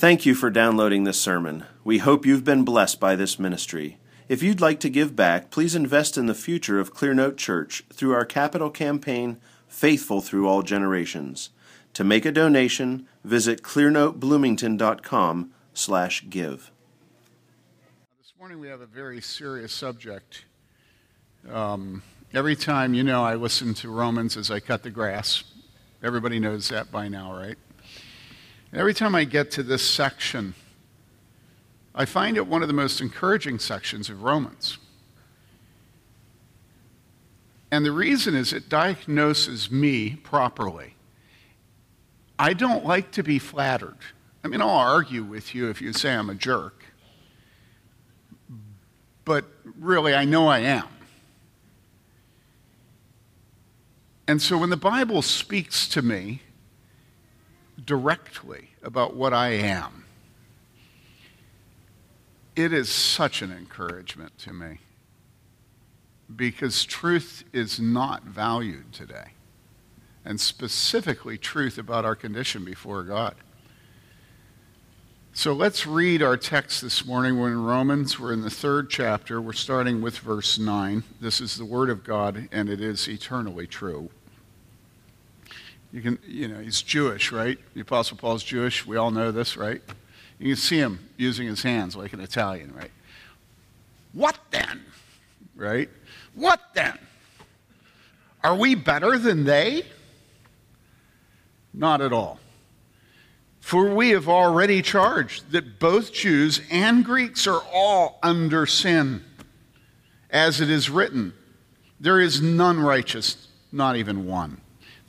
Thank you for downloading this sermon. We hope you've been blessed by this ministry. If you'd like to give back, please invest in the future of Clearnote Church through our capital campaign, Faithful Through All Generations. To make a donation, visit clearnotebloomington.com slash give. This morning we have a very serious subject. Um, every time, you know, I listen to Romans as I cut the grass. Everybody knows that by now, right? Every time I get to this section, I find it one of the most encouraging sections of Romans. And the reason is it diagnoses me properly. I don't like to be flattered. I mean, I'll argue with you if you say I'm a jerk. But really, I know I am. And so when the Bible speaks to me directly about what I am, it is such an encouragement to me because truth is not valued today, and specifically truth about our condition before God. So let's read our text this morning. We're in Romans. We're in the third chapter. We're starting with verse 9. This is the Word of God, and it is eternally true. You can, you know, he's Jewish, right? The Apostle Paul's Jewish. We all know this, right? You can see him using his hands like an Italian, right? What then? Right? What then? Are we better than they? Not at all. For we have already charged that both Jews and Greeks are all under sin. As it is written, there is none righteous, not even one.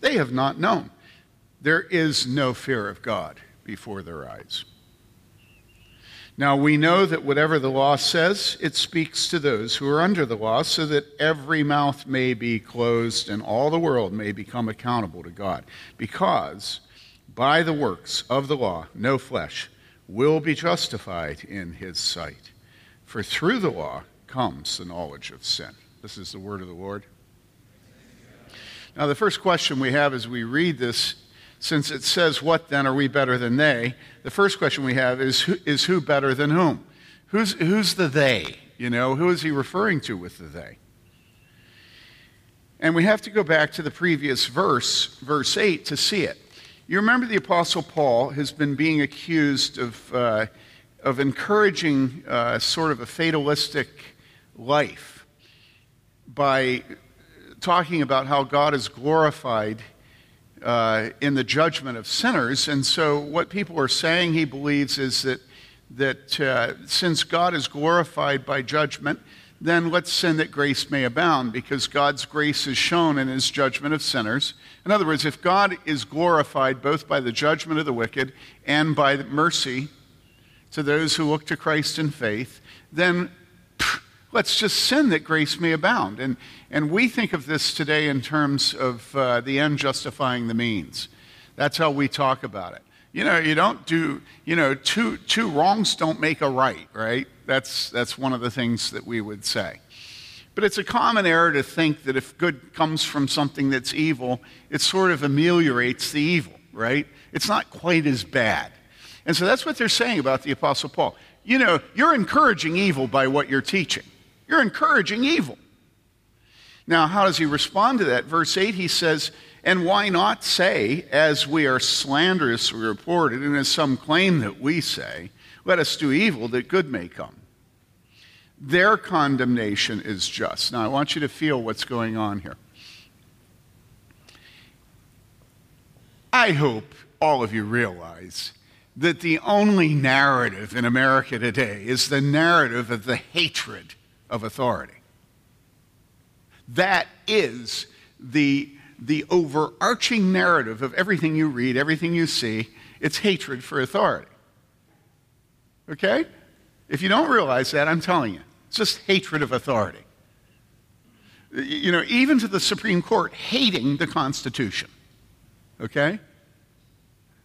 they have not known. There is no fear of God before their eyes. Now we know that whatever the law says, it speaks to those who are under the law, so that every mouth may be closed and all the world may become accountable to God. Because by the works of the law, no flesh will be justified in his sight. For through the law comes the knowledge of sin. This is the word of the Lord. Now, the first question we have as we read this, since it says, What then are we better than they? The first question we have is, is who better than whom? Who's, who's the they? You know, who is he referring to with the they? And we have to go back to the previous verse, verse 8, to see it. You remember the Apostle Paul has been being accused of, uh, of encouraging uh, sort of a fatalistic life by talking about how God is glorified uh, in the judgment of sinners. And so, what people are saying he believes is that, that uh, since God is glorified by judgment, then let's sin that grace may abound, because God's grace is shown in his judgment of sinners. In other words, if God is glorified both by the judgment of the wicked and by mercy to those who look to Christ in faith, then let's just sin that grace may abound. And, and we think of this today in terms of uh, the end justifying the means. That's how we talk about it. You know, you don't do, you know, two, two wrongs don't make a right, right? That's, that's one of the things that we would say. But it's a common error to think that if good comes from something that's evil, it sort of ameliorates the evil, right? It's not quite as bad. And so that's what they're saying about the Apostle Paul. You know, you're encouraging evil by what you're teaching. You're encouraging evil. Now, how does he respond to that? Verse 8, he says, And why not say, as we are slanderously reported, and as some claim that we say, let us do evil that good may come? Their condemnation is just. Now, I want you to feel what's going on here. I hope all of you realize that the only narrative in America today is the narrative of the hatred of authority. That is the, the overarching narrative of everything you read, everything you see. It's hatred for authority. Okay? If you don't realize that, I'm telling you, it's just hatred of authority. You know, even to the Supreme Court hating the Constitution. Okay?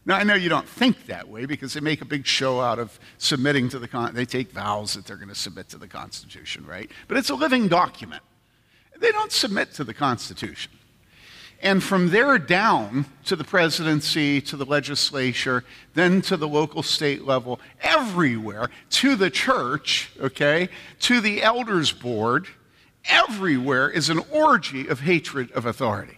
Now, I know you don't think that way because they make a big show out of submitting to the Con. They take vows that they're going to submit to the Constitution, right? But it's a living document. They don't submit to the Constitution. And from there down to the presidency, to the legislature, then to the local state level, everywhere, to the church, okay, to the elders board, everywhere is an orgy of hatred of authority.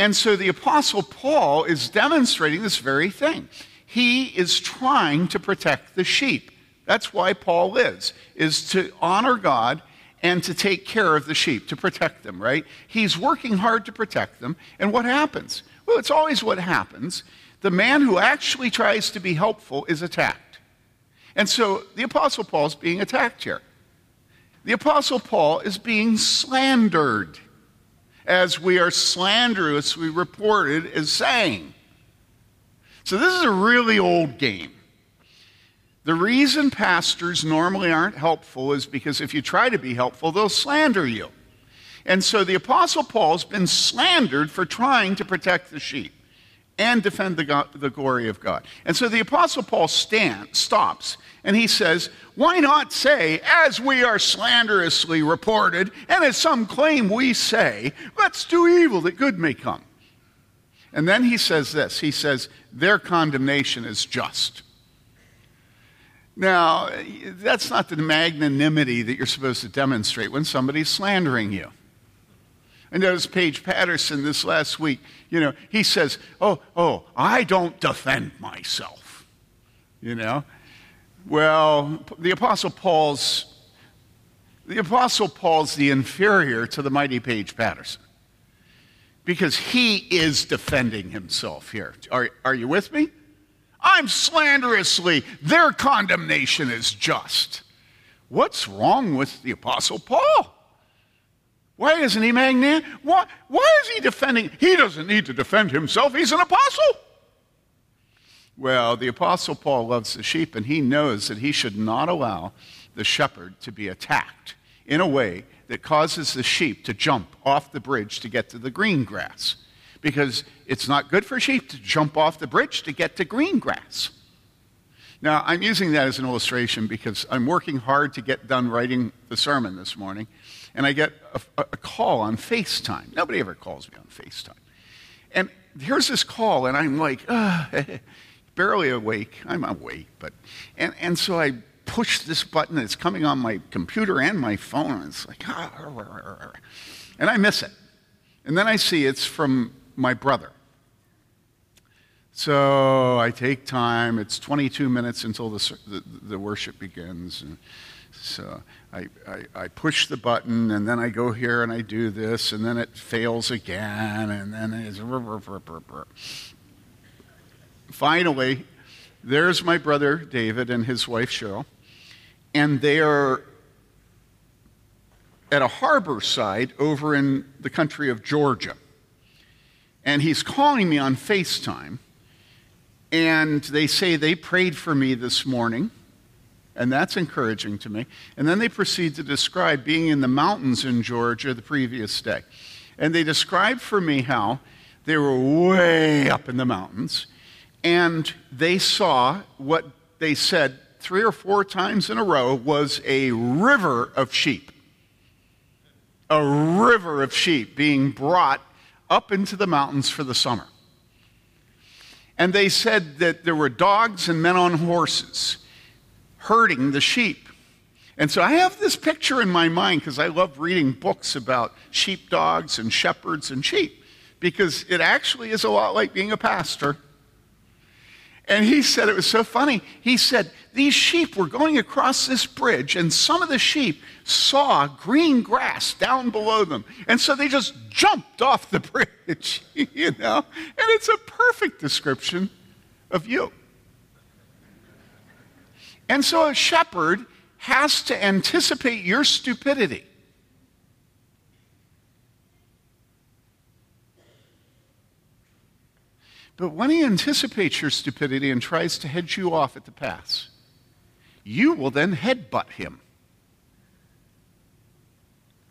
And so the Apostle Paul is demonstrating this very thing. He is trying to protect the sheep. That's why Paul lives, is to honor God and to take care of the sheep, to protect them, right? He's working hard to protect them. And what happens? Well, it's always what happens. The man who actually tries to be helpful is attacked. And so the Apostle Paul is being attacked here. The Apostle Paul is being slandered as we are slanderously reported as saying. So this is a really old game. The reason pastors normally aren't helpful is because if you try to be helpful, they'll slander you. And so the Apostle Paul's been slandered for trying to protect the sheep and defend the, God, the glory of God. And so the Apostle Paul stand, stops and he says, Why not say, as we are slanderously reported, and as some claim we say, let's do evil that good may come? And then he says this He says, Their condemnation is just. Now, that's not the magnanimity that you're supposed to demonstrate when somebody's slandering you. I noticed Paige Patterson this last week, you know, he says, Oh, oh, I don't defend myself. You know? Well, the Apostle Paul's the Apostle Paul's the inferior to the mighty Paige Patterson. Because he is defending himself here. Are, are you with me? I'm slanderously, their condemnation is just. What's wrong with the Apostle Paul? Why isn't he magnanimous? Why, why is he defending? He doesn't need to defend himself. He's an apostle. Well, the apostle Paul loves the sheep, and he knows that he should not allow the shepherd to be attacked in a way that causes the sheep to jump off the bridge to get to the green grass. Because it's not good for sheep to jump off the bridge to get to green grass. Now, I'm using that as an illustration because I'm working hard to get done writing the sermon this morning and I get a, a, call on FaceTime. Nobody ever calls me on FaceTime. And here's this call, and I'm like, barely awake. I'm awake, but, and, and so I push this button, it's coming on my computer and my phone, and it's like, and I miss it. And then I see it's from my brother. So I take time. It's 22 minutes until the, the, the worship begins. And so I, I, I, push the button, and then I go here and I do this, and then it fails again, and then it's. Finally, there's my brother David and his wife Cheryl, and they are at a harbor side over in the country of Georgia. And he's calling me on FaceTime, and they say they prayed for me this morning and that's encouraging to me. And then they proceed to describe being in the mountains in Georgia the previous day. And they described for me how they were way up in the mountains and they saw what they said three or four times in a row was a river of sheep. A river of sheep being brought up into the mountains for the summer. And they said that there were dogs and men on horses herding the sheep. And so I have this picture in my mind because I love reading books about sheepdogs and shepherds and sheep because it actually is a lot like being a pastor. And he said it was so funny. He said these sheep were going across this bridge, and some of the sheep saw green grass down below them. And so they just jumped off the bridge, you know? And it's a perfect description of you. And so a shepherd has to anticipate your stupidity. But when he anticipates your stupidity and tries to head you off at the pass, you will then headbutt him.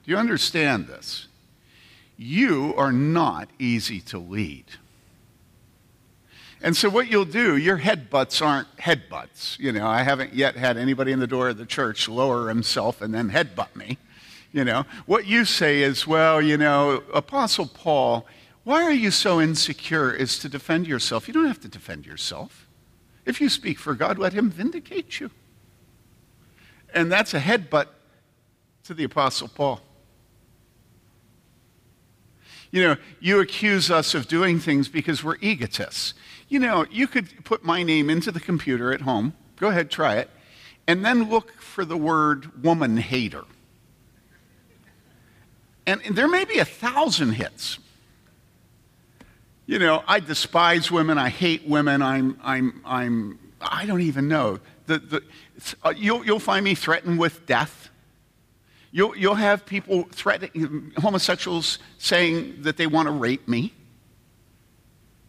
Do you understand this? You are not easy to lead. And so, what you'll do, your headbutts aren't headbutts. You know, I haven't yet had anybody in the door of the church lower himself and then headbutt me. You know, what you say is, well, you know, Apostle Paul, why are you so insecure is to defend yourself? You don't have to defend yourself. If you speak for God, let him vindicate you. And that's a headbutt to the Apostle Paul. You know, you accuse us of doing things because we're egotists. You know, you could put my name into the computer at home, go ahead, try it, and then look for the word woman hater. And there may be a thousand hits. You know, I despise women, I hate women, I'm, I'm, I'm, I don't even know. The, the, uh, you'll, you'll find me threatened with death. You'll, you'll have people threatening, homosexuals saying that they want to rape me.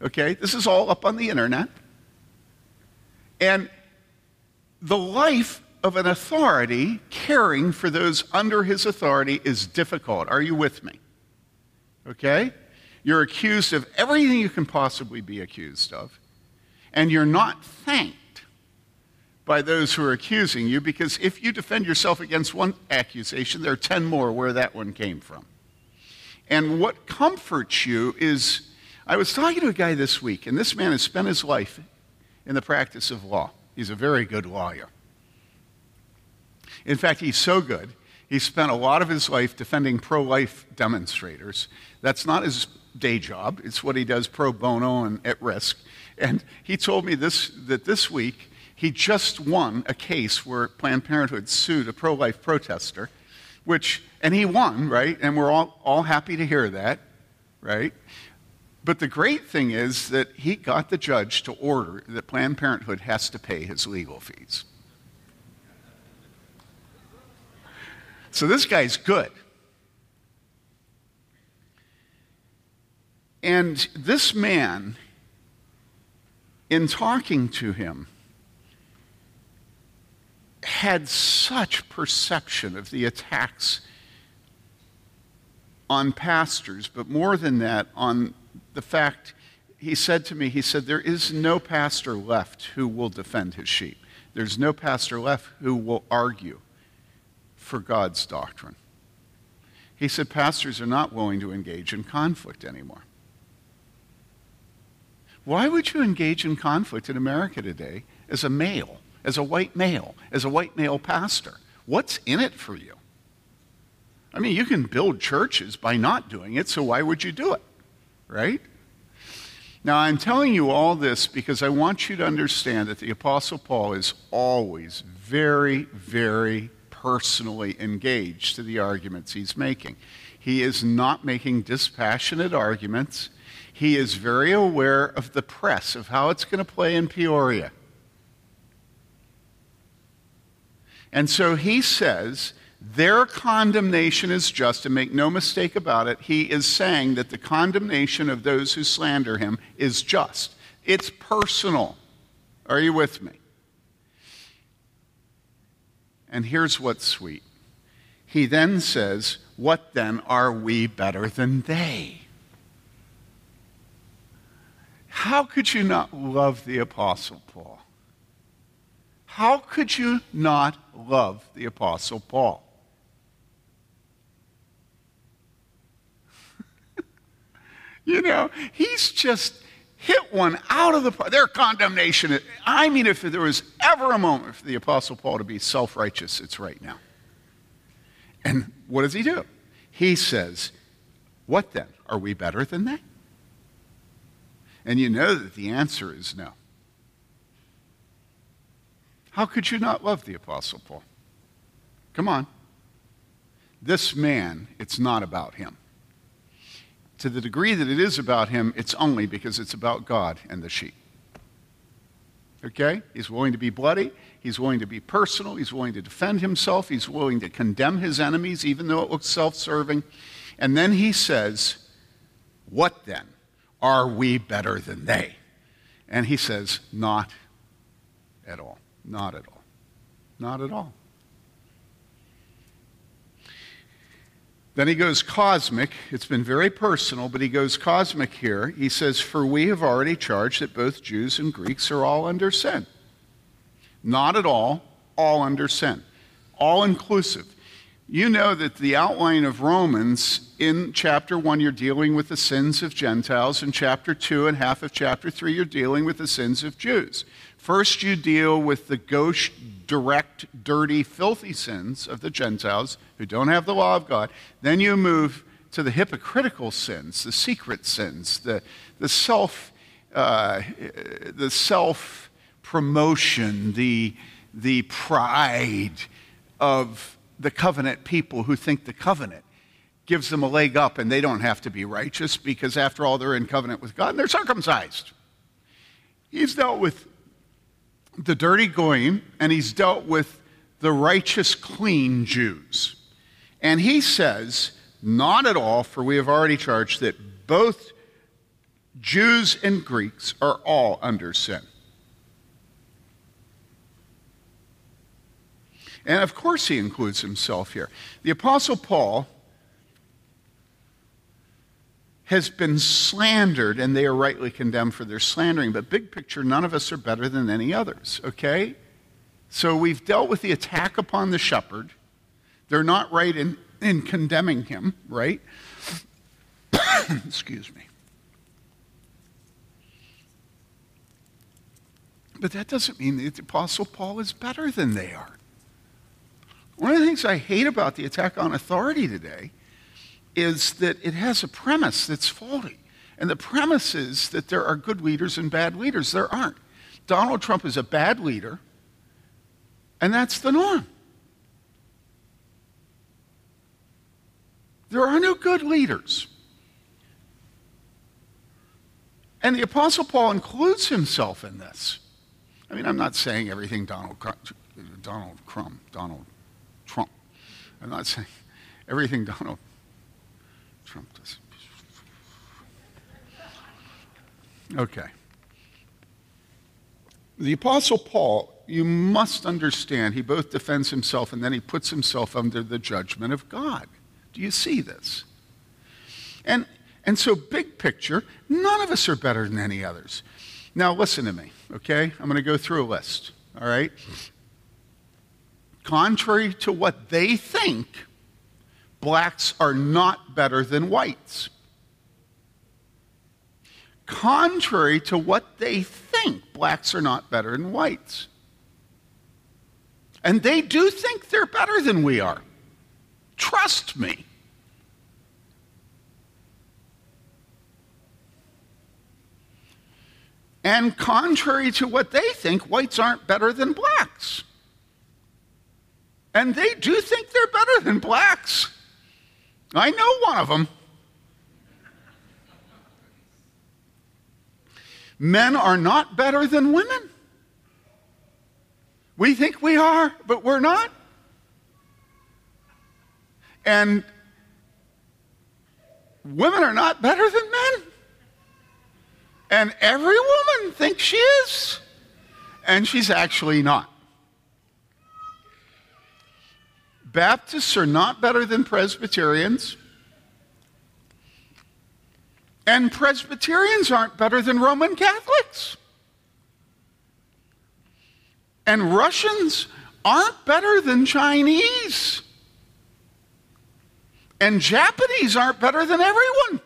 Okay? This is all up on the internet. And the life of an authority caring for those under his authority is difficult. Are you with me? Okay? You're accused of everything you can possibly be accused of, and you're not thanked by those who are accusing you because if you defend yourself against one accusation, there are 10 more where that one came from. And what comforts you is I was talking to a guy this week, and this man has spent his life in the practice of law. He's a very good lawyer. In fact, he's so good, he spent a lot of his life defending pro life demonstrators. That's not his day job, it's what he does pro bono and at risk. And he told me this, that this week he just won a case where Planned Parenthood sued a pro life protester, which, and he won, right? And we're all, all happy to hear that, right? But the great thing is that he got the judge to order that Planned Parenthood has to pay his legal fees. So this guy's good. And this man, in talking to him, had such perception of the attacks on pastors, but more than that, on the fact, he said to me, he said, There is no pastor left who will defend his sheep. There's no pastor left who will argue for God's doctrine. He said, Pastors are not willing to engage in conflict anymore. Why would you engage in conflict in America today as a male? as a white male, as a white male pastor? What's in it for you? I mean, you can build churches by not doing it, so why would you do it? Right? Now, I'm telling you all this because I want you to understand that the Apostle Paul is always very, very personally engaged to the arguments he's making. He is not making dispassionate arguments. He is very aware of the press, of how it's going to play in Peoria. And so he says their condemnation is just, and make no mistake about it, he is saying that the condemnation of those who slander him is just. It's personal. Are you with me? And here's what's sweet. He then says, What then are we better than they? How could you not love the Apostle Paul? How could you not love the Apostle Paul? You know, he's just hit one out of the park. their condemnation. I mean, if there was ever a moment for the Apostle Paul to be self righteous, it's right now. And what does he do? He says, What then? Are we better than they? And you know that the answer is no. How could you not love the Apostle Paul? Come on. This man, it's not about him. To the degree that it is about him, it's only because it's about God and the sheep. Okay? He's willing to be bloody. He's willing to be personal. He's willing to defend himself. He's willing to condemn his enemies, even though it looks self serving. And then he says, What then? Are we better than they? And he says, Not at all. Not at all. Not at all. Then he goes cosmic. It's been very personal, but he goes cosmic here. He says, For we have already charged that both Jews and Greeks are all under sin. Not at all, all under sin. All inclusive. You know that the outline of Romans in chapter 1, you're dealing with the sins of Gentiles. In chapter 2 and half of chapter 3, you're dealing with the sins of Jews. First, you deal with the gauche, direct, dirty, filthy sins of the Gentiles who don't have the law of God. Then you move to the hypocritical sins, the secret sins, the, the self, uh, the self promotion, the, the pride of the covenant people who think the covenant gives them a leg up and they don't have to be righteous because, after all, they're in covenant with God and they're circumcised. He's dealt with the dirty goyim and he's dealt with the righteous, clean Jews. And he says, Not at all, for we have already charged that both Jews and Greeks are all under sin. And of course, he includes himself here. The Apostle Paul has been slandered, and they are rightly condemned for their slandering. But, big picture, none of us are better than any others, okay? So, we've dealt with the attack upon the shepherd. They're not right in, in condemning him, right? Excuse me. But that doesn't mean that the Apostle Paul is better than they are. One of the things I hate about the attack on authority today is that it has a premise that's faulty. And the premise is that there are good leaders and bad leaders. There aren't. Donald Trump is a bad leader, and that's the norm. There are no good leaders. And the Apostle Paul includes himself in this. I mean, I'm not saying everything Donald, Donald Crumb, Donald Trump. I'm not saying everything Donald Trump does. Okay. The Apostle Paul, you must understand, he both defends himself and then he puts himself under the judgment of God. Do you see this? And, and so, big picture, none of us are better than any others. Now, listen to me, okay? I'm going to go through a list, all right? Contrary to what they think, blacks are not better than whites. Contrary to what they think, blacks are not better than whites. And they do think they're better than we are. Trust me. And contrary to what they think, whites aren't better than blacks. And they do think they're better than blacks. I know one of them. Men are not better than women. We think we are, but we're not. And women are not better than men. And every woman thinks she is, and she's actually not. Baptists are not better than Presbyterians. And Presbyterians aren't better than Roman Catholics. And Russians aren't better than Chinese. And Japanese aren't better than everyone.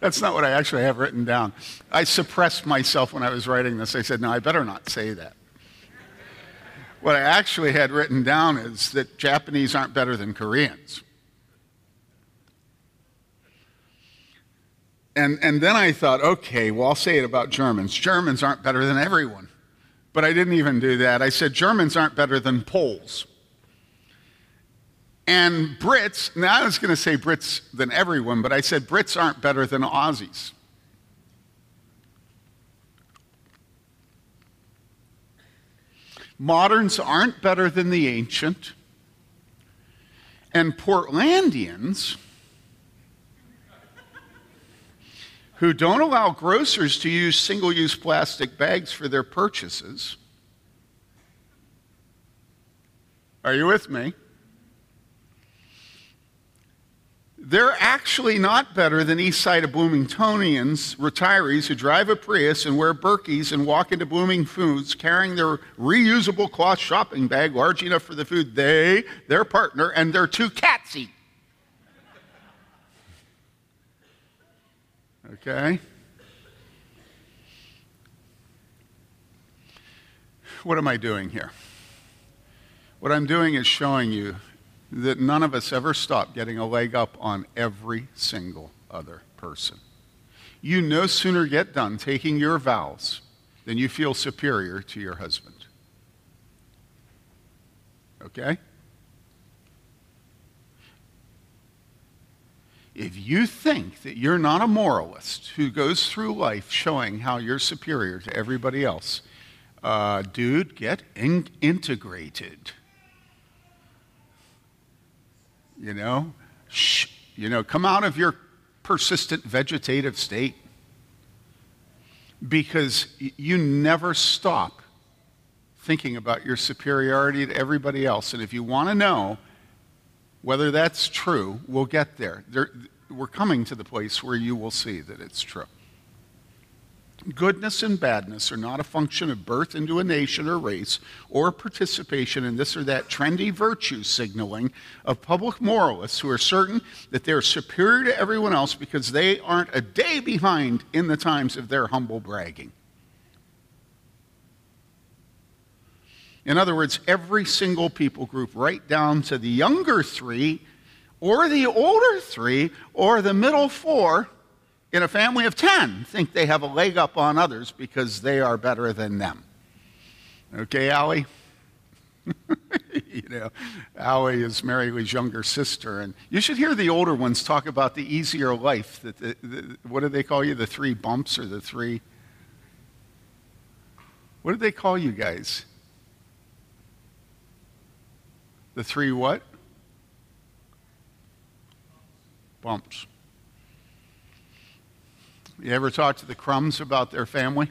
That's not what I actually have written down. I suppressed myself when I was writing this. I said, no, I better not say that. What I actually had written down is that Japanese aren't better than Koreans. And, and then I thought, okay, well, I'll say it about Germans. Germans aren't better than everyone. But I didn't even do that. I said Germans aren't better than Poles. And Brits, now I was going to say Brits than everyone, but I said Brits aren't better than Aussies. Moderns aren't better than the ancient. And Portlandians who don't allow grocers to use single use plastic bags for their purchases. Are you with me? They're actually not better than East Side of Bloomingtonians, retirees who drive a Prius and wear Berkeys and walk into Blooming Foods carrying their reusable cloth shopping bag large enough for the food they, their partner, and their two cats eat. Okay? What am I doing here? What I'm doing is showing you that none of us ever stop getting a leg up on every single other person. You no sooner get done taking your vows than you feel superior to your husband. Okay? If you think that you're not a moralist who goes through life showing how you're superior to everybody else, uh, dude, get in- integrated. You know, shh, you know, come out of your persistent vegetative state because you never stop thinking about your superiority to everybody else. And if you want to know whether that's true, we'll get there. there. We're coming to the place where you will see that it's true. Goodness and badness are not a function of birth into a nation or race or participation in this or that trendy virtue signaling of public moralists who are certain that they're superior to everyone else because they aren't a day behind in the times of their humble bragging. In other words, every single people group, right down to the younger three, or the older three, or the middle four, in a family of 10, think they have a leg up on others because they are better than them. Okay, Allie? you know, Allie is Mary Lee's younger sister, and you should hear the older ones talk about the easier life. That the, the, what do they call you? The three bumps or the three? What did they call you guys? The three what? Bumps. You ever talk to the crumbs about their family?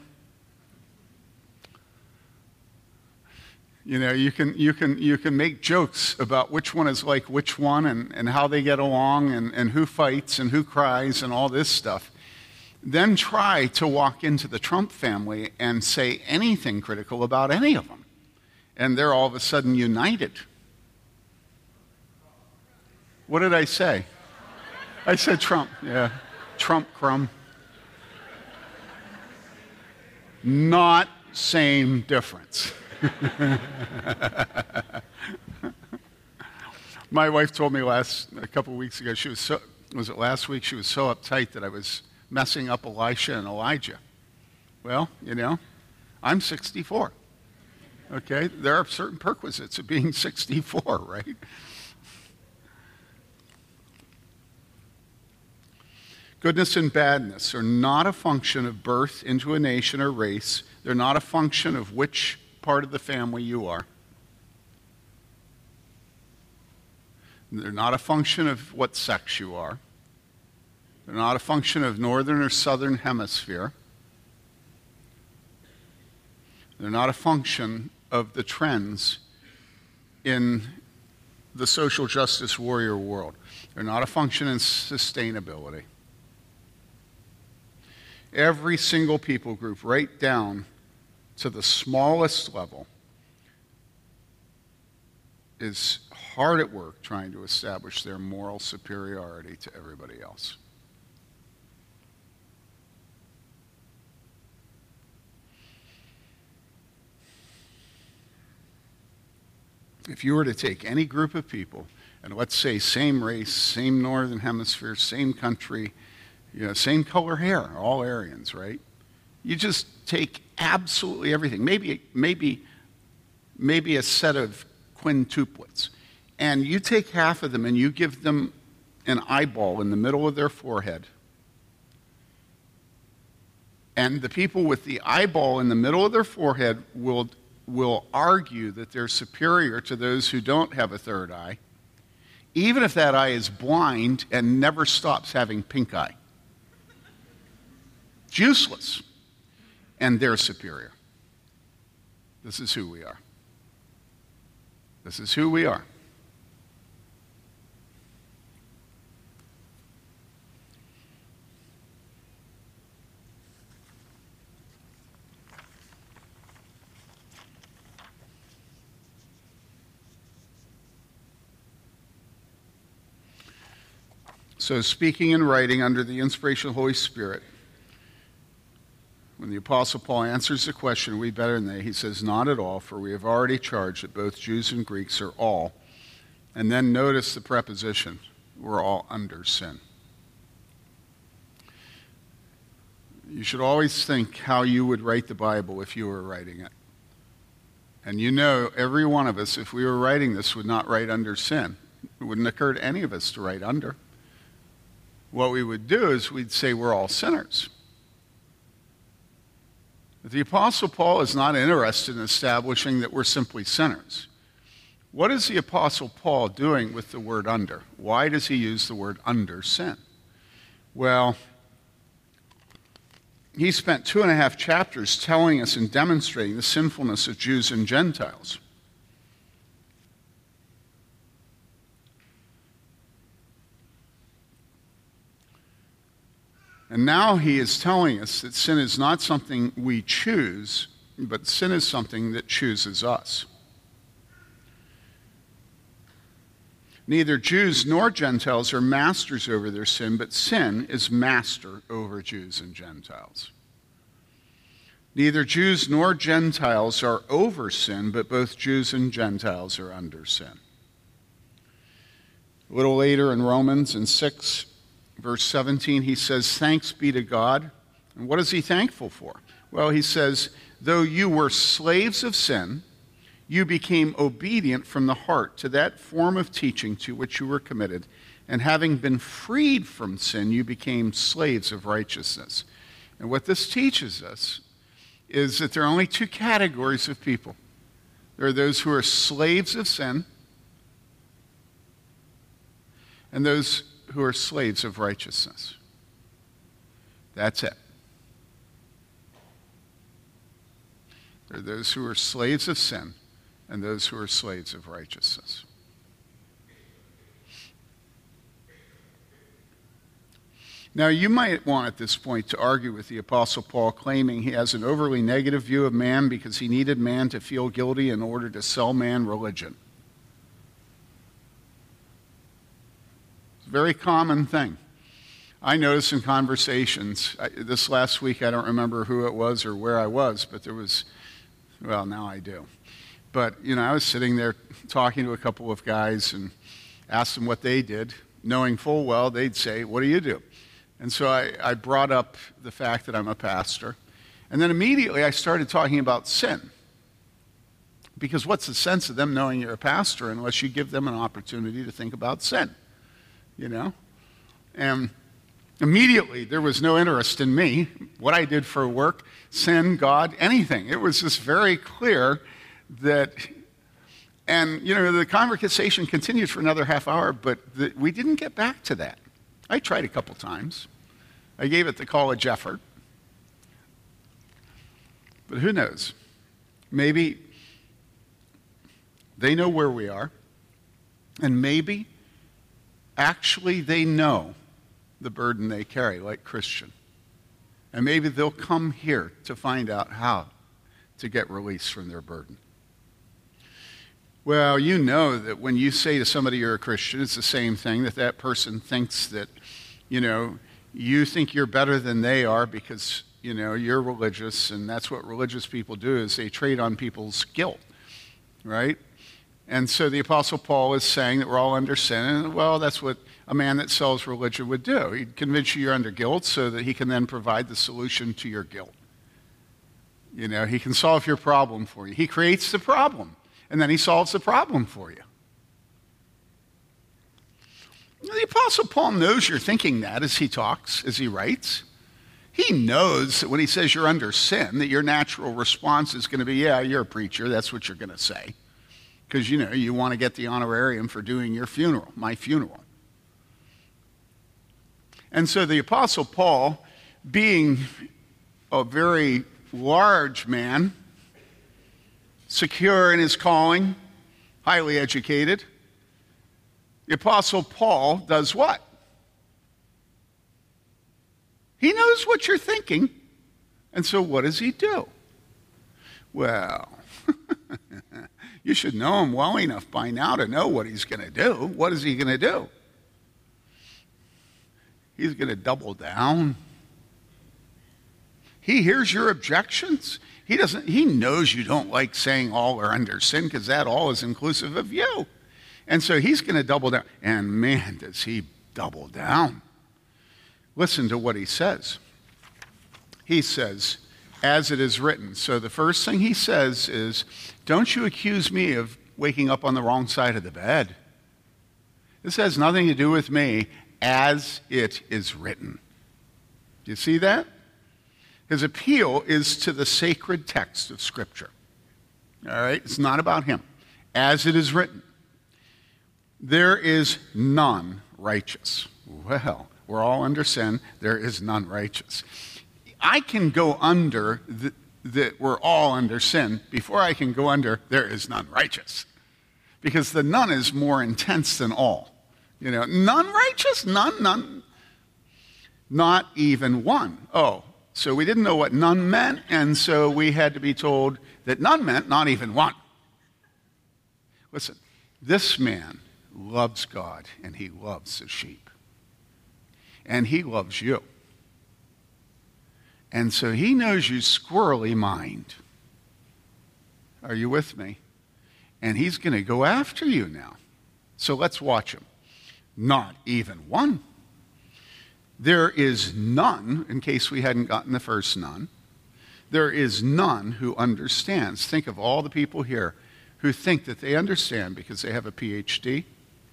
You know, you can, you can, you can make jokes about which one is like which one and, and how they get along and, and who fights and who cries and all this stuff. Then try to walk into the Trump family and say anything critical about any of them. And they're all of a sudden united. What did I say? I said Trump, yeah. Trump crumb. Not same difference. My wife told me last a couple weeks ago she was so was it last week she was so uptight that I was messing up Elisha and Elijah. Well, you know, I'm 64. Okay, there are certain perquisites of being 64, right? Goodness and badness are not a function of birth into a nation or race. They're not a function of which part of the family you are. They're not a function of what sex you are. They're not a function of northern or southern hemisphere. They're not a function of the trends in the social justice warrior world. They're not a function in sustainability every single people group, right down to the smallest level, is hard at work trying to establish their moral superiority to everybody else. If you were to take any group of people, and let's say same race, same northern hemisphere, same country, you know, same color hair, all Aryans, right? You just take absolutely everything. Maybe, maybe, maybe a set of quintuplets. And you take half of them and you give them an eyeball in the middle of their forehead. And the people with the eyeball in the middle of their forehead will, will argue that they're superior to those who don't have a third eye, even if that eye is blind and never stops having pink eye. It's useless. And they're superior. This is who we are. This is who we are. So, speaking and writing under the inspiration of the Holy Spirit, Apostle Paul answers the question, Are we better than they? He says, Not at all, for we have already charged that both Jews and Greeks are all. And then notice the preposition, we're all under sin. You should always think how you would write the Bible if you were writing it. And you know, every one of us, if we were writing this, would not write under sin. It wouldn't occur to any of us to write under what we would do is we'd say we're all sinners. The Apostle Paul is not interested in establishing that we're simply sinners. What is the Apostle Paul doing with the word under? Why does he use the word under sin? Well, he spent two and a half chapters telling us and demonstrating the sinfulness of Jews and Gentiles. And now he is telling us that sin is not something we choose, but sin is something that chooses us. Neither Jews nor Gentiles are masters over their sin, but sin is master over Jews and Gentiles. Neither Jews nor Gentiles are over sin, but both Jews and Gentiles are under sin. A little later in Romans, in 6, verse 17, he says, Thanks be to God. And what is he thankful for? Well, he says, Though you were slaves of sin, you became obedient from the heart to that form of teaching to which you were committed. And having been freed from sin, you became slaves of righteousness. And what this teaches us is that there are only two categories of people there are those who are slaves of sin, and those who are slaves of righteousness. That's it. There are those who are slaves of sin and those who are slaves of righteousness. Now, you might want at this point to argue with the Apostle Paul, claiming he has an overly negative view of man because he needed man to feel guilty in order to sell man religion. Very common thing. I noticed in conversations, I, this last week, I don't remember who it was or where I was, but there was, well, now I do. But, you know, I was sitting there talking to a couple of guys and asked them what they did, knowing full well they'd say, What do you do? And so I, I brought up the fact that I'm a pastor. And then immediately I started talking about sin. Because what's the sense of them knowing you're a pastor unless you give them an opportunity to think about sin? You know? And immediately there was no interest in me, what I did for work, sin, God, anything. It was just very clear that, and you know, the conversation continued for another half hour, but the, we didn't get back to that. I tried a couple times. I gave it the college effort. But who knows? Maybe they know where we are, and maybe actually they know the burden they carry, like Christian. And maybe they'll come here to find out how to get release from their burden. Well, you know that when you say to somebody you're a Christian, it's the same thing that that person thinks that, you know, you think you're better than they are because, you know, you're religious, and that's what religious people do is they trade on people's guilt, right? And so the Apostle Paul is saying that we're all under sin. And, well, that's what a man that sells religion would do. He'd convince you you're under guilt so that he can then provide the solution to your guilt. You know, he can solve your problem for you. He creates the problem, and then he solves the problem for you. The Apostle Paul knows you're thinking that as he talks, as he writes. He knows that when he says you're under sin, that your natural response is going to be, yeah, you're a preacher. That's what you're going to say because you know you want to get the honorarium for doing your funeral, my funeral. And so the Apostle Paul, being a very large man, secure in his calling, highly educated. The Apostle Paul does what? He knows what you're thinking. And so what does he do? Well, you should know him well enough by now to know what he's going to do. What is he going to do? He's going to double down. He hears your objections. He doesn't he knows you don't like saying all are under sin because that all is inclusive of you. And so he's going to double down. And man, does he double down. Listen to what he says. He says, as it is written. So the first thing he says is, Don't you accuse me of waking up on the wrong side of the bed. This has nothing to do with me, as it is written. Do you see that? His appeal is to the sacred text of Scripture. All right? It's not about him. As it is written, there is none righteous. Well, we're all under sin. There is none righteous. I can go under that we're all under sin before I can go under there is none righteous. Because the none is more intense than all. You know, none righteous? None, none. Not even one. Oh, so we didn't know what none meant, and so we had to be told that none meant not even one. Listen, this man loves God and he loves the sheep and he loves you. And so he knows you squirrely mind. Are you with me? And he's going to go after you now. So let's watch him. Not even one. There is none, in case we hadn't gotten the first none, there is none who understands. Think of all the people here who think that they understand because they have a PhD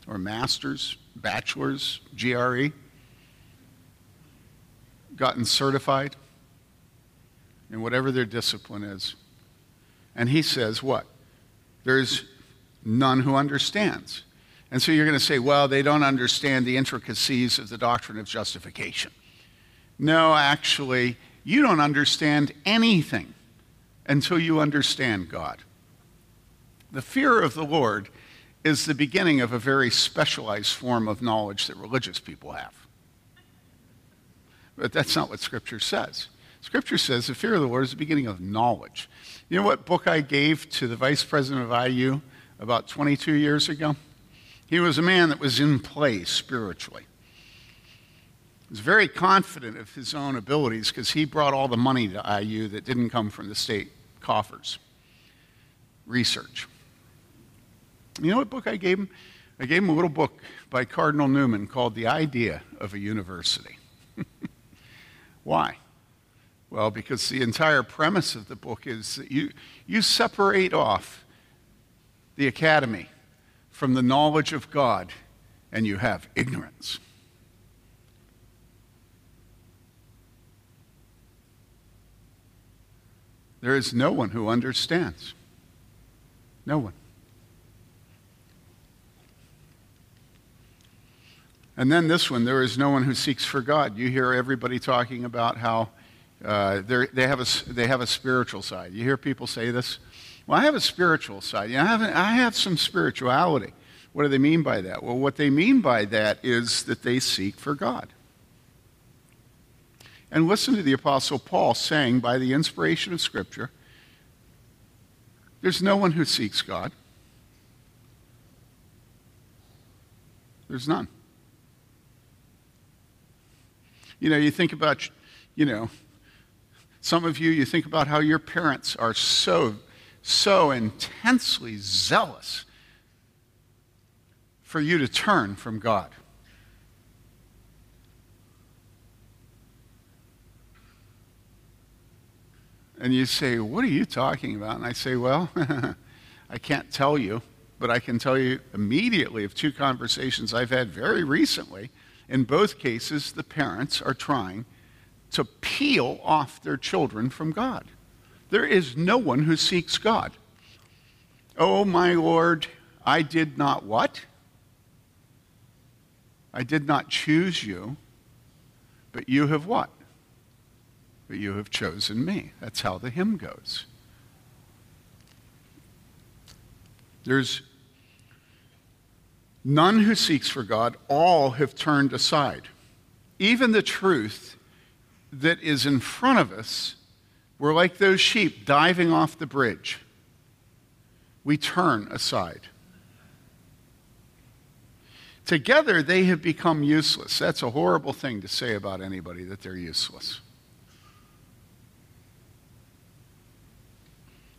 or master's, bachelor's, GRE gotten certified in whatever their discipline is. And he says, What? There's none who understands. And so you're going to say, Well, they don't understand the intricacies of the doctrine of justification. No, actually, you don't understand anything until you understand God. The fear of the Lord is the beginning of a very specialized form of knowledge that religious people have. But that's not what Scripture says. Scripture says the fear of the Lord is the beginning of knowledge. You know what book I gave to the vice president of IU about 22 years ago? He was a man that was in place spiritually. He was very confident of his own abilities because he brought all the money to IU that didn't come from the state coffers. Research. You know what book I gave him? I gave him a little book by Cardinal Newman called The Idea of a University. Why? Well, because the entire premise of the book is that you, you separate off the academy from the knowledge of God and you have ignorance. There is no one who understands. No one. And then this one, there is no one who seeks for God. You hear everybody talking about how uh, they, have a, they have a spiritual side. You hear people say this? Well, I have a spiritual side. You know, I, have, I have some spirituality. What do they mean by that? Well, what they mean by that is that they seek for God. And listen to the Apostle Paul saying, by the inspiration of Scripture, there's no one who seeks God. There's none. You know, you think about, you know, some of you, you think about how your parents are so, so intensely zealous for you to turn from God. And you say, What are you talking about? And I say, Well, I can't tell you, but I can tell you immediately of two conversations I've had very recently in both cases, the parents are trying to peel off their children from God. There is no one who seeks God. Oh, my Lord, I did not what? I did not choose you, but you have what? but you have chosen me. That's how the hymn goes. There's none who seeks for God, all have turned aside. Even the truth that is in front of us, we're like those sheep diving off the bridge. We turn aside. Together, they have become useless. That's a horrible thing to say about anybody that they're useless.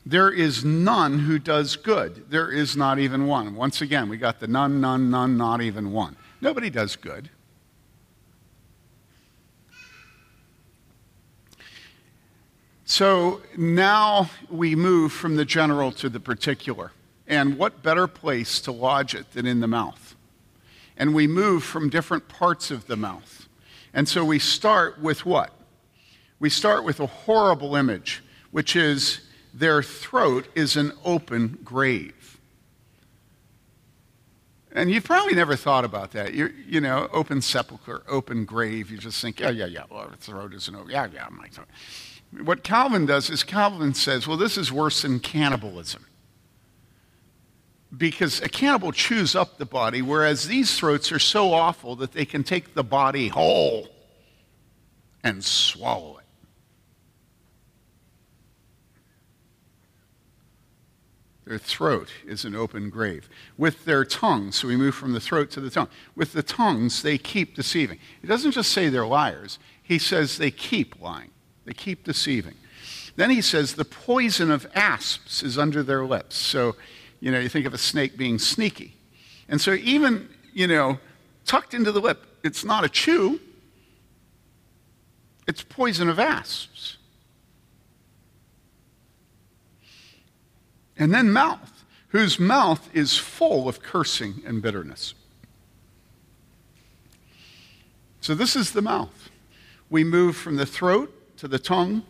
There is none who does good. There is not even one. Once again, we got the none, none, none, not even one. Nobody does good. So now we move from the general to the particular. And what better place to lodge it than in the mouth? And we move from different parts of the mouth. And so we start with what? We start with a horrible image, which is their throat is an open grave. And you've probably never thought about that. you you know, open sepulcher, open grave. You just think, yeah, yeah, yeah, well, throat is an open, yeah, yeah, my throat. What Calvin does is Calvin says, well, this is worse than cannibalism. Because a cannibal chews up the body, whereas these throats are so awful that they can take the body whole and swallow it. Their throat is an open grave. With their tongues, so we move from the throat to the tongue. With the tongues, they keep deceiving. He doesn't just say they're liars, he says they keep lying, they keep deceiving. Then he says the poison of asps is under their lips. So, you know, you think of a snake being sneaky. And so, even, you know, tucked into the lip, it's not a chew, it's poison of asps. And then mouth, whose mouth is full of cursing and bitterness. So this is the mouth. We move from the throat to the tongue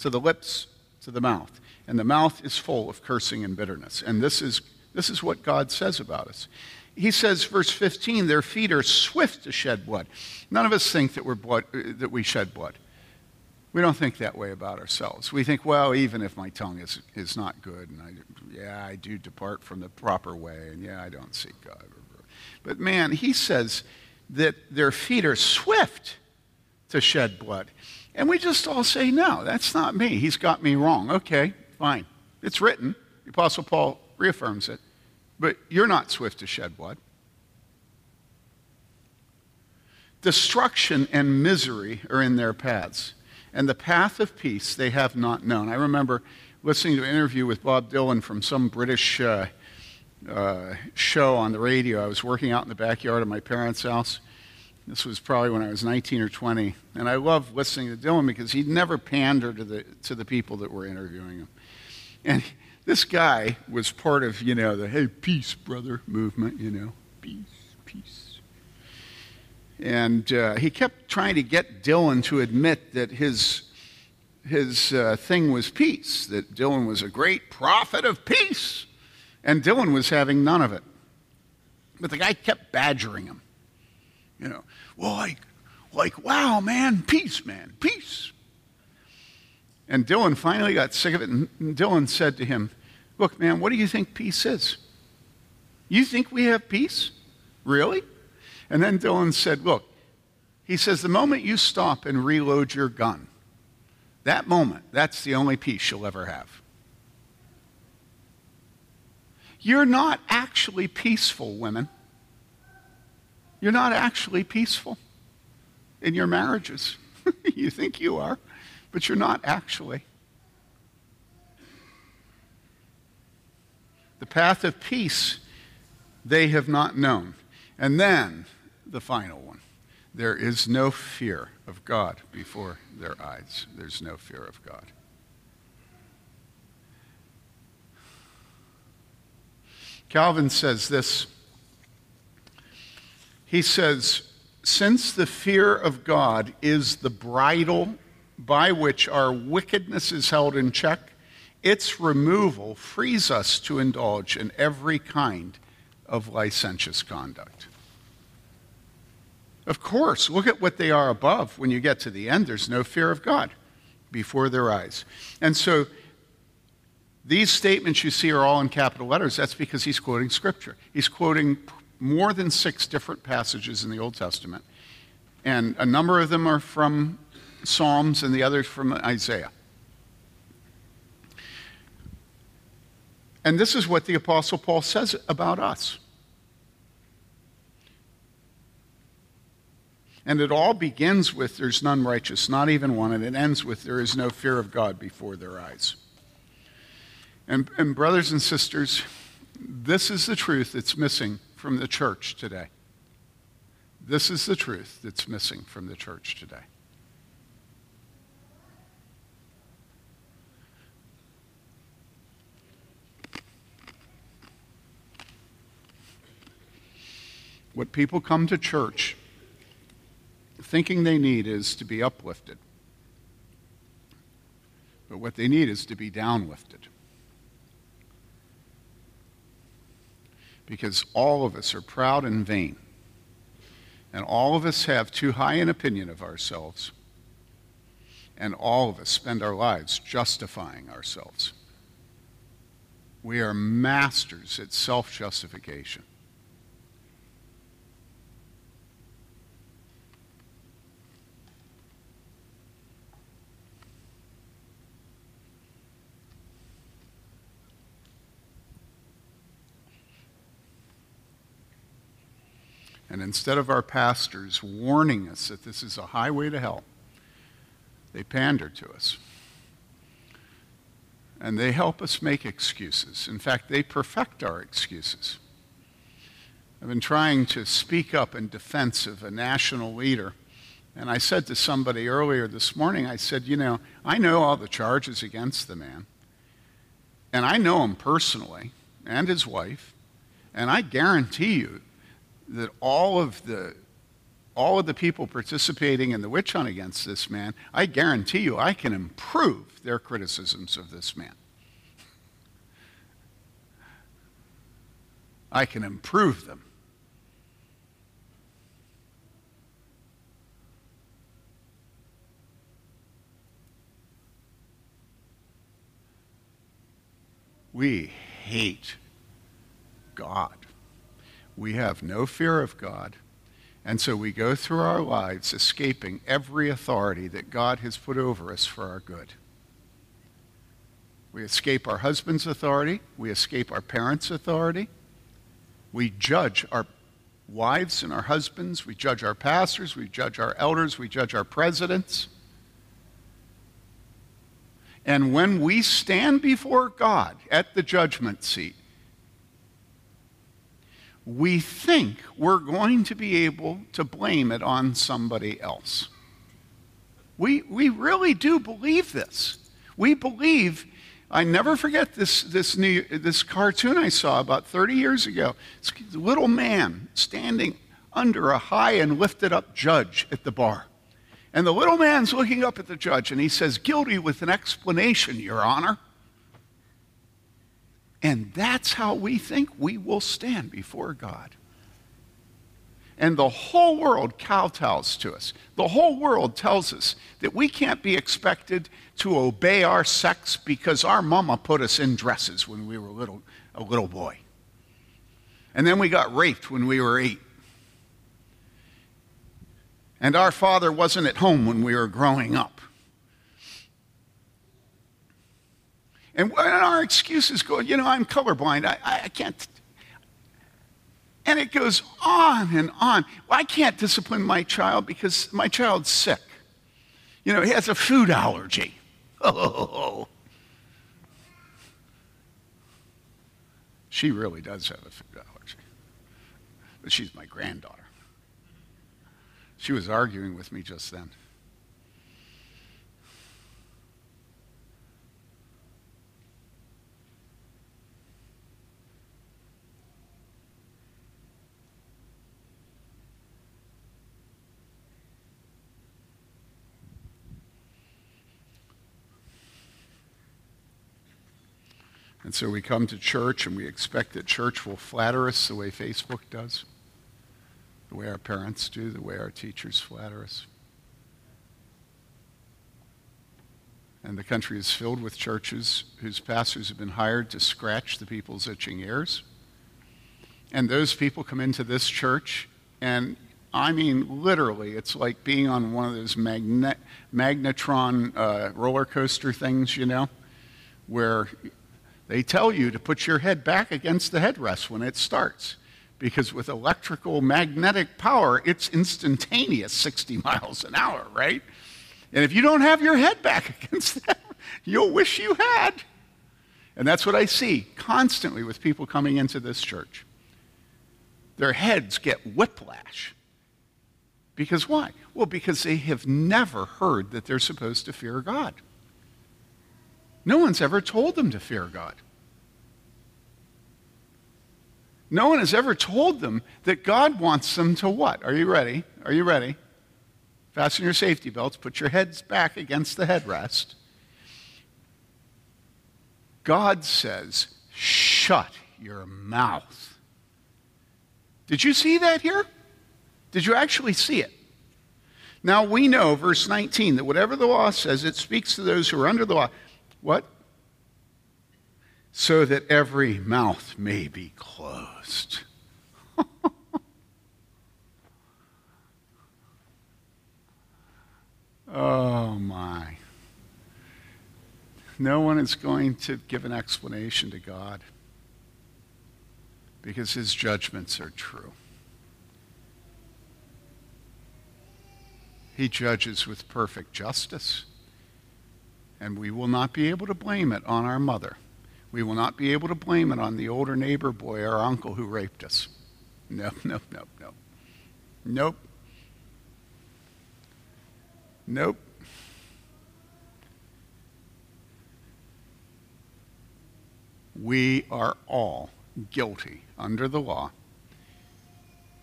to the lips to the mouth. And the mouth is full of cursing and bitterness. And this is, this is what God says about us. He says, verse 15, their feet are swift to shed blood. None of us think that, we're blood, that we shed blood. We don't think that way about ourselves. We think, well, even if my tongue is, is not good, and I, yeah, I do depart from the proper way, and yeah, I don't seek God. But man, he says that their feet are swift to shed blood. And we just all say, no, that's not me. He's got me wrong. Okay, fine. It's written. The Apostle Paul reaffirms it. But you're not swift to shed blood. Destruction and misery are in their paths and the path of peace they have not known. I remember listening to an interview with Bob Dylan from some British uh, uh, show on the radio. I was working out in the backyard of my parents' house. This was probably when I was 19 or 20. And I loved listening to Dylan because he'd never pander to the, to the people that were interviewing him. And this guy was part of, you know, the hey, peace, brother movement, you know, peace, peace. And uh, he kept trying to get Dylan to admit that his, his uh, thing was peace, that Dylan was a great prophet of peace. And Dylan was having none of it. But the guy kept badgering him. You know, well, like, like, wow, man, peace, man, peace. And Dylan finally got sick of it, and Dylan said to him, Look, man, what do you think peace is? You think we have peace? Really? And then Dylan said, Look, he says, the moment you stop and reload your gun, that moment, that's the only peace you'll ever have. You're not actually peaceful, women. You're not actually peaceful in your marriages. you think you are, but you're not actually. The path of peace they have not known. And then the final one. There is no fear of God before their eyes. There's no fear of God. Calvin says this. He says, Since the fear of God is the bridle by which our wickedness is held in check, its removal frees us to indulge in every kind of licentious conduct. Of course, look at what they are above. When you get to the end, there's no fear of God. before their eyes. And so these statements you see are all in capital letters. That's because he's quoting Scripture. He's quoting more than six different passages in the Old Testament, and a number of them are from Psalms and the others from Isaiah. And this is what the Apostle Paul says about us. And it all begins with there's none righteous, not even one, and it ends with there is no fear of God before their eyes. And, and brothers and sisters, this is the truth that's missing from the church today. This is the truth that's missing from the church today. What people come to church thinking they need is to be uplifted. But what they need is to be downlifted. Because all of us are proud and vain. And all of us have too high an opinion of ourselves. And all of us spend our lives justifying ourselves. We are masters at self justification. And instead of our pastors warning us that this is a highway to hell, they pander to us. And they help us make excuses. In fact, they perfect our excuses. I've been trying to speak up in defense of a national leader. And I said to somebody earlier this morning, I said, You know, I know all the charges against the man. And I know him personally and his wife. And I guarantee you that all of the all of the people participating in the witch hunt against this man, I guarantee you I can improve their criticisms of this man. I can improve them. We hate God. We have no fear of God. And so we go through our lives escaping every authority that God has put over us for our good. We escape our husband's authority. We escape our parents' authority. We judge our wives and our husbands. We judge our pastors. We judge our elders. We judge our presidents. And when we stand before God at the judgment seat, we think we're going to be able to blame it on somebody else. We, we really do believe this. We believe, I never forget this, this, new, this cartoon I saw about 30 years ago. It's a little man standing under a high and lifted up judge at the bar. And the little man's looking up at the judge and he says, Guilty with an explanation, Your Honor. And that's how we think we will stand before God. And the whole world kowtows to us. The whole world tells us that we can't be expected to obey our sex because our mama put us in dresses when we were little, a little boy. And then we got raped when we were eight. And our father wasn't at home when we were growing up. And, our excuses go, you know, I'm colorblind. I, I, I can't. And it goes on and on. Well, I can't discipline my child because my child's sick. You know, he has a food allergy. Oh. She really does have a food allergy. But she's my granddaughter. She was arguing with me just then. And so we come to church and we expect that church will flatter us the way Facebook does, the way our parents do, the way our teachers flatter us. And the country is filled with churches whose pastors have been hired to scratch the people's itching ears. And those people come into this church, and I mean, literally, it's like being on one of those magnet, magnetron uh, roller coaster things, you know, where they tell you to put your head back against the headrest when it starts. Because with electrical magnetic power, it's instantaneous 60 miles an hour, right? And if you don't have your head back against that, you'll wish you had. And that's what I see constantly with people coming into this church. Their heads get whiplash. Because why? Well, because they have never heard that they're supposed to fear God. No one's ever told them to fear God. No one has ever told them that God wants them to what? Are you ready? Are you ready? Fasten your safety belts, put your heads back against the headrest. God says, shut your mouth. Did you see that here? Did you actually see it? Now we know, verse 19, that whatever the law says, it speaks to those who are under the law. What? So that every mouth may be closed. oh my. No one is going to give an explanation to God because his judgments are true. He judges with perfect justice. And we will not be able to blame it on our mother. We will not be able to blame it on the older neighbor boy or uncle who raped us. Nope, nope, nope, nope. Nope. Nope. We are all guilty under the law,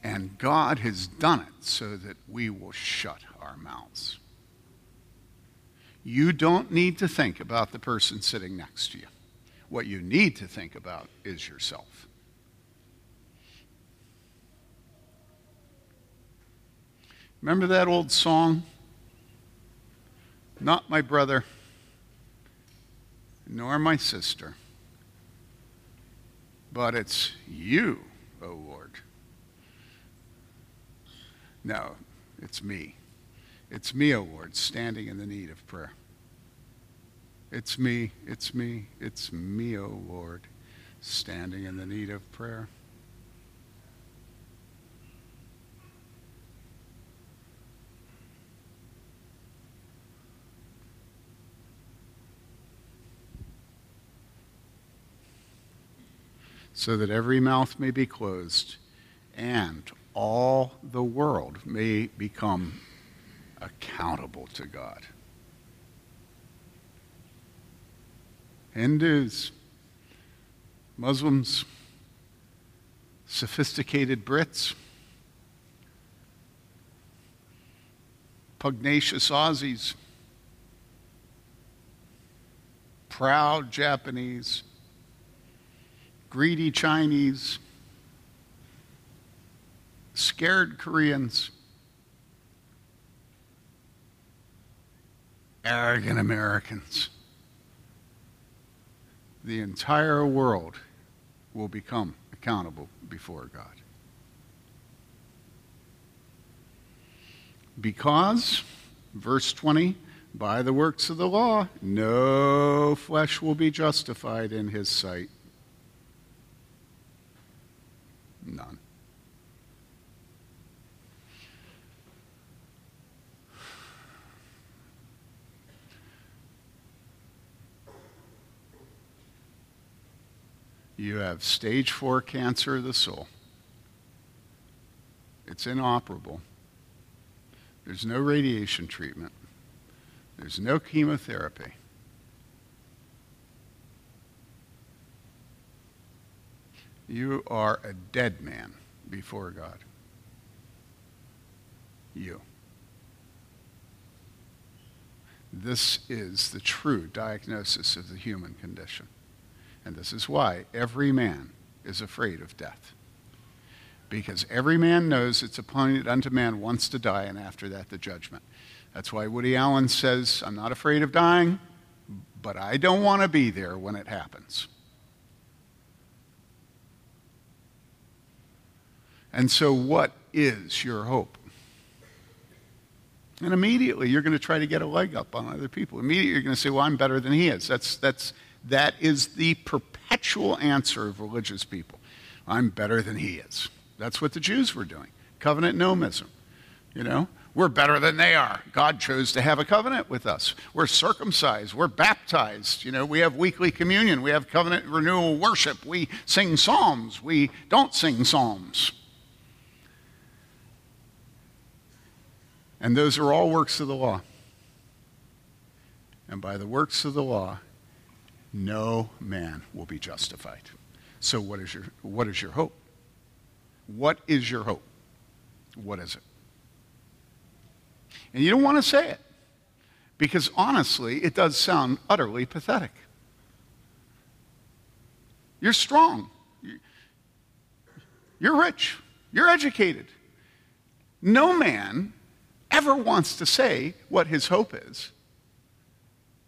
and God has done it so that we will shut our mouths. You don't need to think about the person sitting next to you. What you need to think about is yourself. Remember that old song? Not my brother, nor my sister, but it's you, O oh Lord. No, it's me. It's me, Lord, standing in the need of prayer. It's me, it's me, it's me, O Lord, standing in the need of prayer. So that every mouth may be closed and all the world may become accountable to God. Hindus, Muslims, sophisticated Brits, pugnacious Aussies, proud Japanese, greedy Chinese, scared Koreans, arrogant Americans. The entire world will become accountable before God. Because, verse 20, by the works of the law, no flesh will be justified in his sight. None. You have stage four cancer of the soul. It's inoperable. There's no radiation treatment. There's no chemotherapy. You are a dead man before God. You. This is the true diagnosis of the human condition. And this is why every man is afraid of death. Because every man knows it's appointed unto man once to die, and after that, the judgment. That's why Woody Allen says, I'm not afraid of dying, but I don't want to be there when it happens. And so, what is your hope? And immediately you're going to try to get a leg up on other people. Immediately you're going to say, Well, I'm better than he is. That's, that's, that is the perpetual answer of religious people. I'm better than he is. That's what the Jews were doing. Covenant nomism. You know, we're better than they are. God chose to have a covenant with us. We're circumcised. We're baptized. You know, we have weekly communion. We have covenant renewal worship. We sing psalms. We don't sing psalms. And those are all works of the law. And by the works of the law, no man will be justified. So, what is your, what is your hope? What is your hope? What is it? And you don't want to say it because honestly, it does sound utterly pathetic. You're strong. You're rich. You're educated. No man ever wants to say what his hope is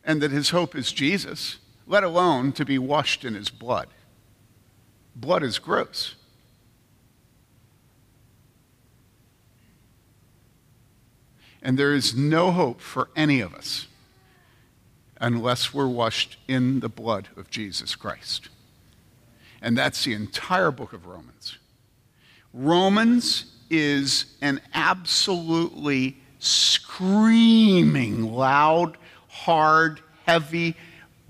and that his hope is Jesus, let alone to be washed in his blood. Blood is gross. And there is no hope for any of us unless we're washed in the blood of Jesus Christ. And that's the entire book of Romans. Romans is an absolutely screaming, loud, hard, heavy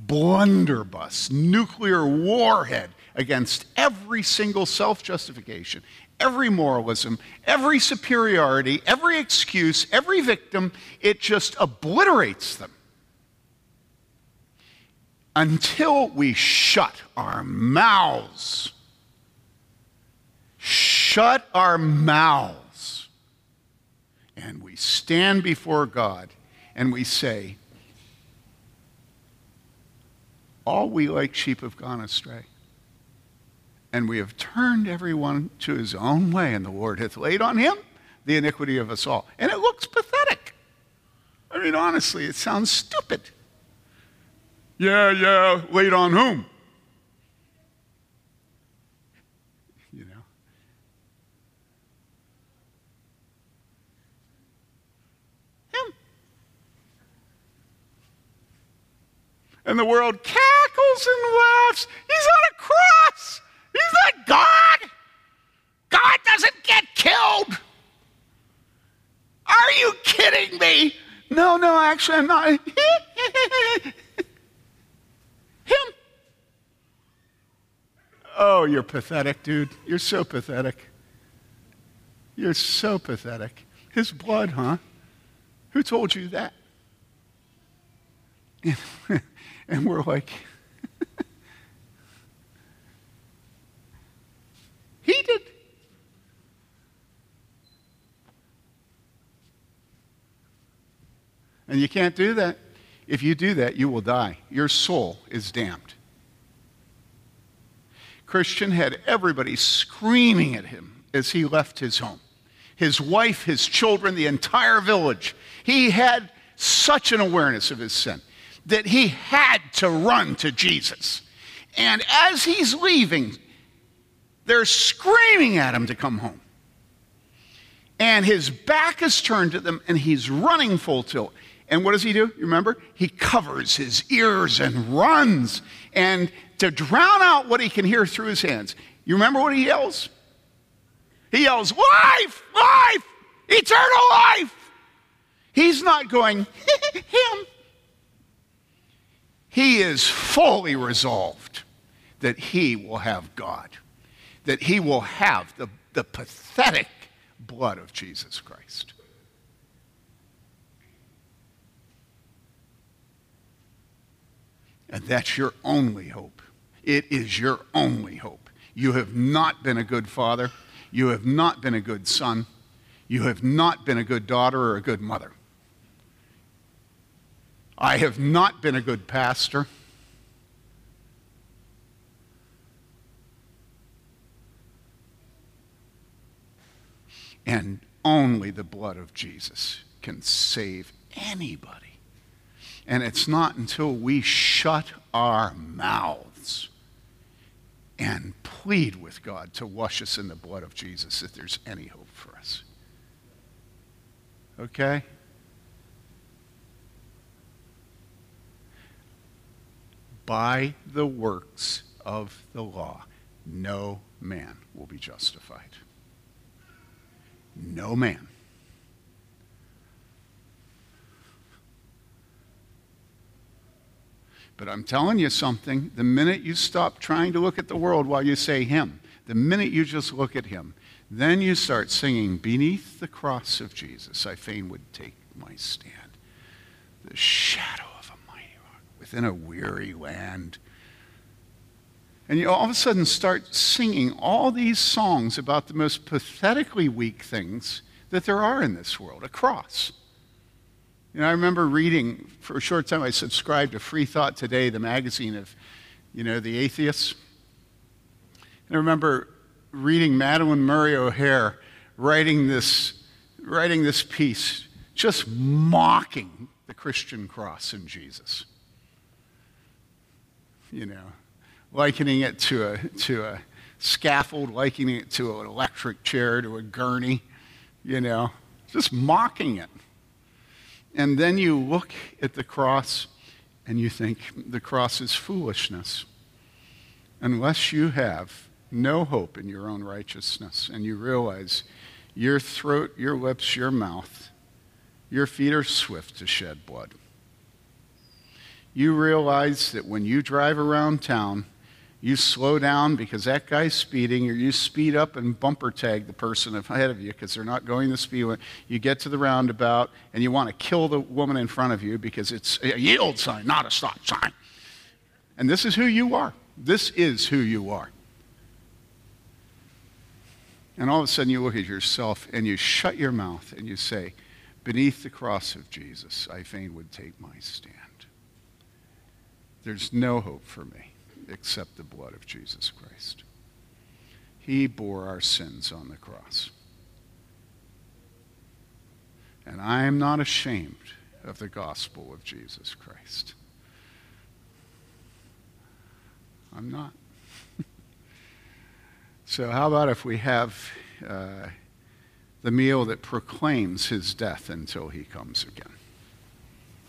blunderbuss, nuclear warhead against every single self justification, every moralism, every superiority, every excuse, every victim. It just obliterates them. Until we shut our mouths. Shut our mouths. And we stand before God and we say, All we like sheep have gone astray. And we have turned everyone to his own way, and the Lord hath laid on him the iniquity of us all. And it looks pathetic. I mean, honestly, it sounds stupid. Yeah, yeah, laid on whom? And the world cackles and laughs. He's on a cross. He's not God. God doesn't get killed. Are you kidding me? No, no, actually, I'm not. Him. Oh, you're pathetic, dude. You're so pathetic. You're so pathetic. His blood, huh? Who told you that? And we're like, he did. And you can't do that. If you do that, you will die. Your soul is damned. Christian had everybody screaming at him as he left his home. His wife, his children, the entire village. He had such an awareness of his sin that he had to run to Jesus. And as he's leaving, they're screaming at him to come home. And his back is turned to them and he's running full tilt. And what does he do? You remember? He covers his ears and runs. And to drown out what he can hear through his hands, you remember what he yells? He yells, Life! Life! Eternal life! He's not going, Him. He is fully resolved that he will have God, that he will have the, the pathetic blood of Jesus Christ. And that's your only hope. It is your only hope. You have not been a good father. You have not been a good son. You have not been a good daughter or a good mother. I have not been a good pastor. And only the blood of Jesus can save anybody. And it's not until we shut our mouths and plead with God to wash us in the blood of Jesus that there's any hope for us. Okay? By the works of the law, no man will be justified. No man. But I'm telling you something the minute you stop trying to look at the world while you say Him, the minute you just look at Him, then you start singing, Beneath the cross of Jesus, I fain would take my stand. The shadow rock within a weary land. And you all of a sudden start singing all these songs about the most pathetically weak things that there are in this world a cross. You know, I remember reading for a short time, I subscribed to Freethought Today, the magazine of, you know, the atheists. And I remember reading Madalyn Murray O'Hair writing this, writing this piece, just mocking the Christian cross and Jesus. You know, likening it to a, to a scaffold, likening it to an electric chair, to a gurney, you know, just mocking it. And then you look at the cross and you think the cross is foolishness. Unless you have no hope in your own righteousness and you realize your throat, your lips, your mouth, your feet are swift to shed blood. You realize that when you drive around town, you slow down because that guy's speeding, or you speed up and bumper tag the person ahead of you because they're not going the speed limit. You get to the roundabout and you want to kill the woman in front of you because it's a yield sign, not a stop sign. And this is who you are. This is who you are. And all of a sudden you look at yourself and you shut your mouth and you say, Beneath the cross of Jesus, I fain would take my stand. There's no hope for me except the blood of Jesus Christ. He bore our sins on the cross. And I am not ashamed of the gospel of Jesus Christ. I'm not. so, how about if we have uh, the meal that proclaims his death until he comes again?